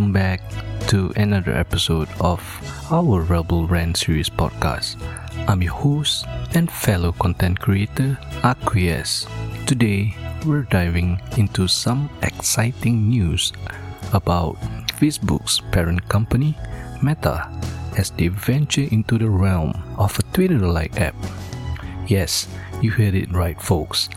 welcome back to another episode of our Rebel Rant series podcast. I'm your host and fellow content creator, Acquiesce. Today, we're diving into some exciting news about Facebook's parent company, Meta, as they venture into the realm of a Twitter like app. Yes, you heard it right, folks.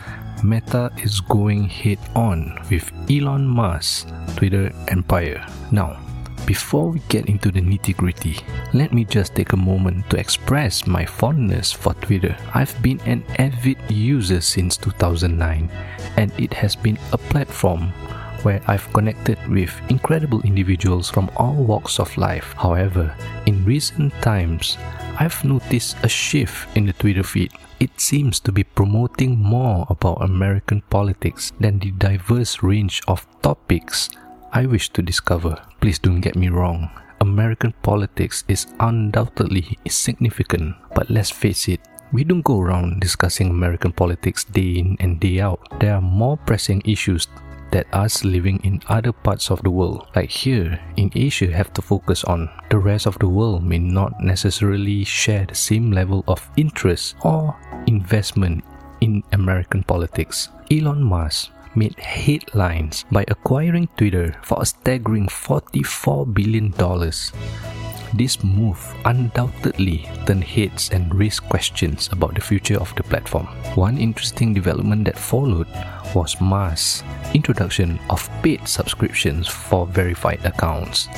Meta is going head on with Elon Musk's Twitter empire. Now, before we get into the nitty gritty, let me just take a moment to express my fondness for Twitter. I've been an avid user since 2009, and it has been a platform where I've connected with incredible individuals from all walks of life. However, in recent times, I've noticed a shift in the Twitter feed. It seems to be promoting more about American politics than the diverse range of topics I wish to discover. Please don't get me wrong. American politics is undoubtedly significant, but let's face it, we don't go around discussing American politics day in and day out. There are more pressing issues that us living in other parts of the world, like here in Asia, have to focus on. The rest of the world may not necessarily share the same level of interest or investment in American politics. Elon Musk made headlines by acquiring Twitter for a staggering $44 billion. This move undoubtedly turned heads and raised questions about the future of the platform. One interesting development that followed was Musk's introduction of paid subscriptions for verified accounts.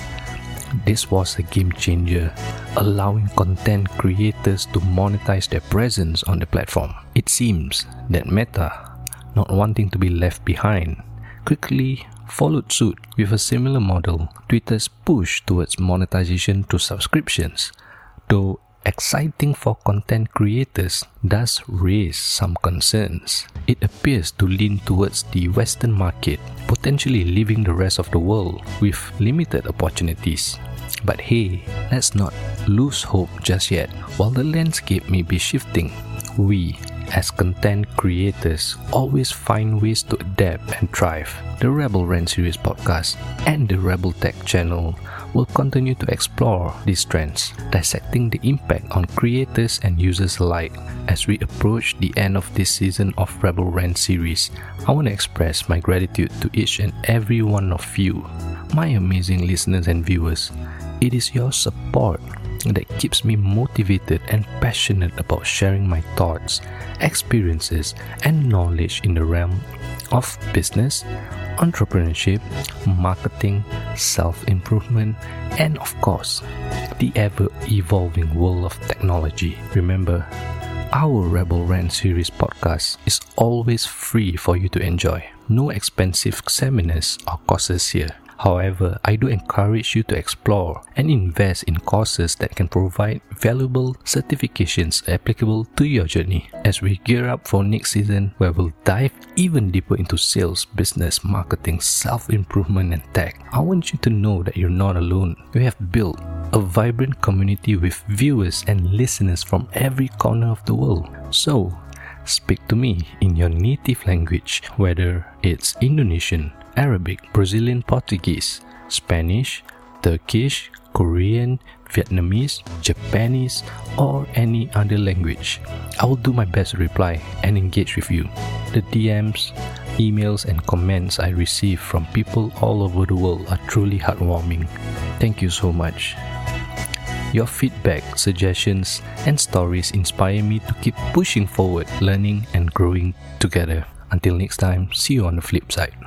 This was a game changer, allowing content creators to monetize their presence on the platform. It seems that Meta, not wanting to be left behind, quickly followed suit with a similar model. Twitter's push towards monetization to subscriptions, though exciting for content creators, does raise some concerns. It appears to lean towards the Western market, potentially leaving the rest of the world with limited opportunities. But hey, let's not lose hope just yet. While the landscape may be shifting, we as content creators always find ways to adapt and thrive. The Rebel Rant series podcast and the Rebel Tech channel will continue to explore these trends, dissecting the impact on creators and users alike. As we approach the end of this season of Rebel Rant series, I want to express my gratitude to each and every one of you, my amazing listeners and viewers. It is your support that keeps me motivated and passionate about sharing my thoughts, experiences, and knowledge in the realm of business, entrepreneurship, marketing, self improvement, and of course, the ever evolving world of technology. Remember, our Rebel Rant series podcast is always free for you to enjoy. No expensive seminars or courses here. However, I do encourage you to explore and invest in courses that can provide valuable certifications applicable to your journey. As we gear up for next season, where we'll dive even deeper into sales, business, marketing, self improvement, and tech, I want you to know that you're not alone. We have built a vibrant community with viewers and listeners from every corner of the world. So, speak to me in your native language, whether it's Indonesian, Arabic, Brazilian Portuguese, Spanish, Turkish, Korean, Vietnamese, Japanese, or any other language. I will do my best to reply and engage with you. The DMs, emails, and comments I receive from people all over the world are truly heartwarming. Thank you so much. Your feedback, suggestions, and stories inspire me to keep pushing forward, learning, and growing together. Until next time, see you on the flip side.